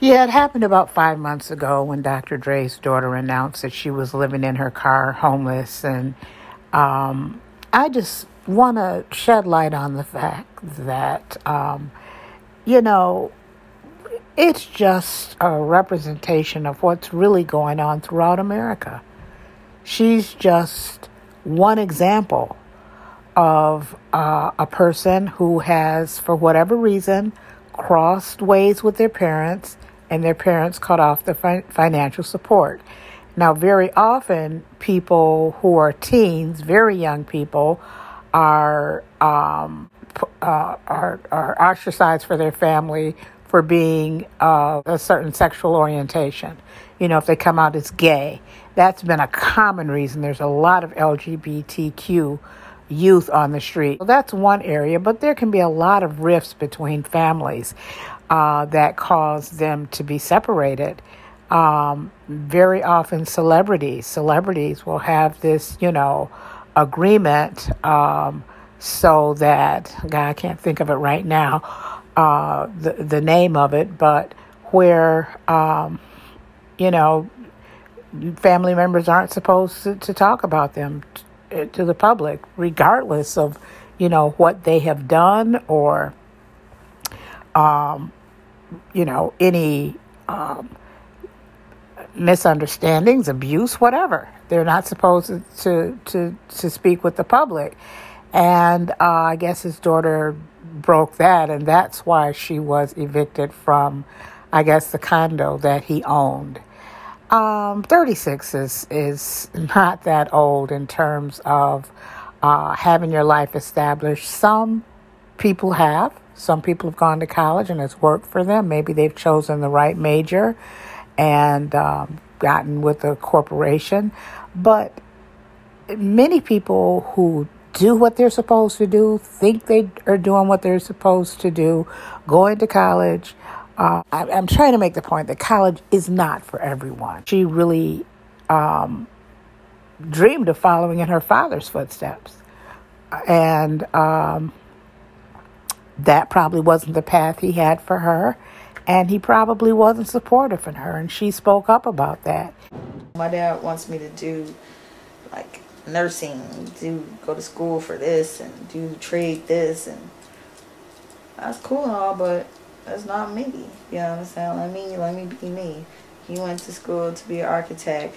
Yeah, it happened about five months ago when Dr. Dre's daughter announced that she was living in her car homeless. And um, I just want to shed light on the fact that, um, you know, it's just a representation of what's really going on throughout America. She's just one example of uh, a person who has, for whatever reason, crossed ways with their parents and their parents cut off the fi- financial support. Now, very often, people who are teens, very young people, are um, uh, are, are ostracized for their family for being uh, a certain sexual orientation. You know, if they come out as gay, that's been a common reason. There's a lot of LGBTQ youth on the street. That's one area, but there can be a lot of rifts between families uh, that cause them to be separated. Um, very often, celebrities celebrities will have this, you know, agreement um, so that God, I can't think of it right now, uh, the the name of it, but where um, you know family members aren't supposed to, to talk about them to the public, regardless of you know what they have done or um, you know, any um, misunderstandings, abuse, whatever. They're not supposed to to to speak with the public, and uh, I guess his daughter broke that, and that's why she was evicted from, I guess, the condo that he owned. Um, 36 is is not that old in terms of uh, having your life established. Some people have, some people have gone to college and it's worked for them. Maybe they've chosen the right major and um, gotten with a corporation. But many people who do what they're supposed to do, think they are doing what they're supposed to do, going to college. Uh, I, am trying to make the point that college is not for everyone. She really um, dreamed of following in her father's footsteps. And um, that probably wasn't the path he had for her. And he probably wasn't supportive in her. And she spoke up about that. My dad wants me to do like nursing, do go to school for this and do trade this and that's cool and all, but that's not me. You know what I'm saying? Let me let me be me. You went to school to be an architect,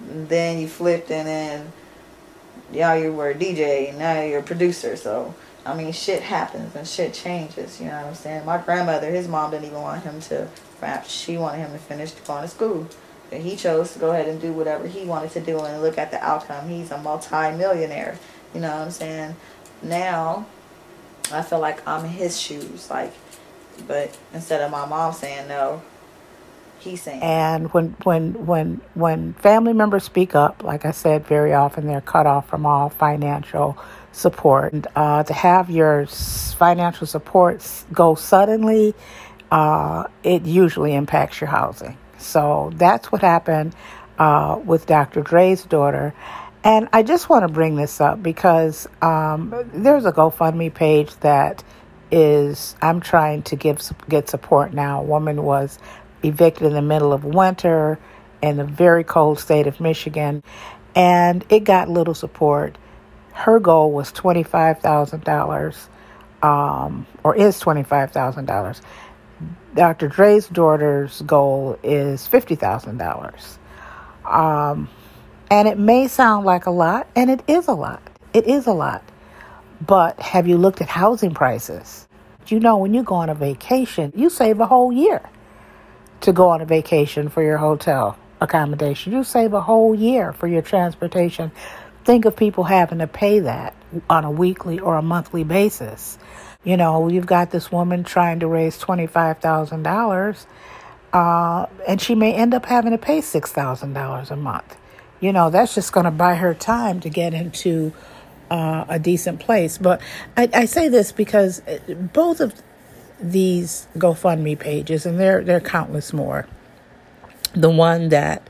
then you flipped and then yeah, you were a DJ, and now you're a producer, so I mean, shit happens and shit changes. You know what I'm saying? My grandmother, his mom didn't even want him to rap. She wanted him to finish going to school. And he chose to go ahead and do whatever he wanted to do and look at the outcome. He's a multi-millionaire. You know what I'm saying? Now, I feel like I'm in his shoes. Like, but instead of my mom saying no, he's saying. And when when when when family members speak up, like I said, very often they're cut off from all financial support. And, uh, to have your financial support go suddenly, uh, it usually impacts your housing. So that's what happened uh, with Dr. Dre's daughter. And I just want to bring this up because um, there's a GoFundMe page that is I'm trying to give get support now. A woman was evicted in the middle of winter in the very cold state of Michigan, and it got little support her goal was $25,000, um, or is $25,000. Dr. Dre's daughter's goal is $50,000. Um, and it may sound like a lot, and it is a lot. It is a lot. But have you looked at housing prices? You know, when you go on a vacation, you save a whole year to go on a vacation for your hotel accommodation. You save a whole year for your transportation think of people having to pay that on a weekly or a monthly basis. You know, you've got this woman trying to raise $25,000, uh, and she may end up having to pay $6,000 a month. You know, that's just going to buy her time to get into uh, a decent place. But I, I say this because both of these GoFundMe pages, and there there are countless more. The one that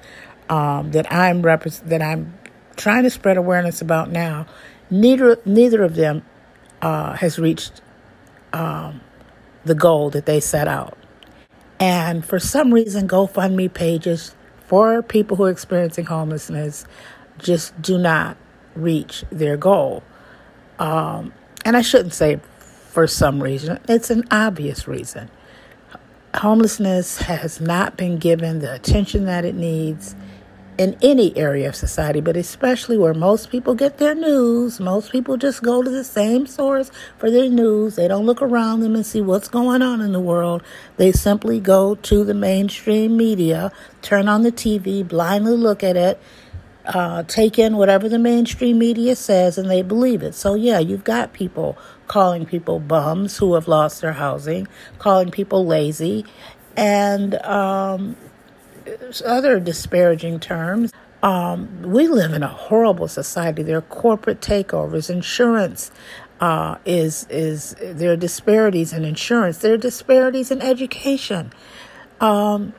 um, that I'm that I'm trying to spread awareness about now, neither neither of them uh, has reached um, the goal that they set out. And for some reason, GoFundMe pages for people who are experiencing homelessness just do not reach their goal. Um, and I shouldn't say for some reason, it's an obvious reason. Homelessness has not been given the attention that it needs in any area of society, but especially where most people get their news. Most people just go to the same source for their news. They don't look around them and see what's going on in the world. They simply go to the mainstream media, turn on the TV, blindly look at it, uh, take in whatever the mainstream media says, and they believe it. So, yeah, you've got people calling people bums who have lost their housing, calling people lazy, and um, other disparaging terms. Um, we live in a horrible society. There are corporate takeovers, insurance uh, is is there are disparities in insurance. There are disparities in education, um,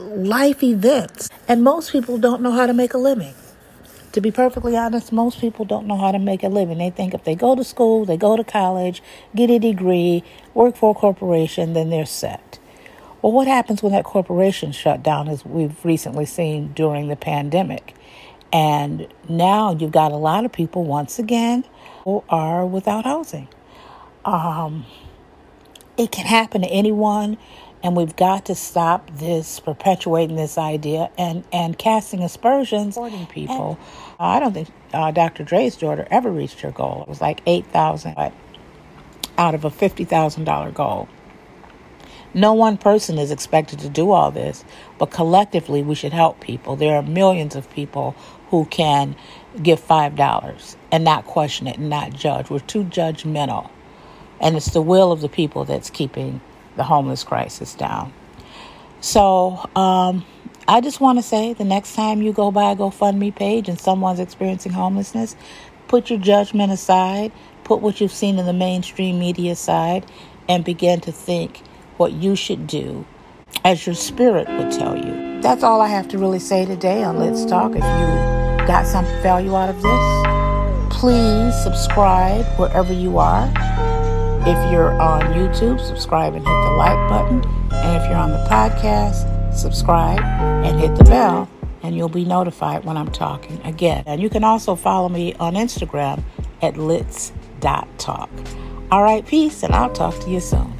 life events, and most people don't know how to make a living. To be perfectly honest, most people don't know how to make a living. They think if they go to school, they go to college, get a degree, work for a corporation, then they're set. Well, what happens when that corporation shut down, as we've recently seen during the pandemic? And now you've got a lot of people, once again, who are without housing. Um, it can happen to anyone, and we've got to stop this, perpetuating this idea, and, and casting aspersions on people. And, I don't think uh, Dr. Dre's daughter ever reached her goal. It was like 8000 out of a $50,000 goal. No one person is expected to do all this, but collectively we should help people. There are millions of people who can give $5 and not question it and not judge. We're too judgmental. And it's the will of the people that's keeping the homeless crisis down. So, um, I just want to say the next time you go by a GoFundMe page and someone's experiencing homelessness, put your judgment aside, put what you've seen in the mainstream media aside, and begin to think what you should do as your spirit would tell you. That's all I have to really say today on Let's Talk. If you got some value out of this, please subscribe wherever you are. If you're on YouTube, subscribe and hit the like button. And if you're on the podcast, subscribe and hit the bell, and you'll be notified when I'm talking again. And you can also follow me on Instagram at lits.talk. All right, peace, and I'll talk to you soon.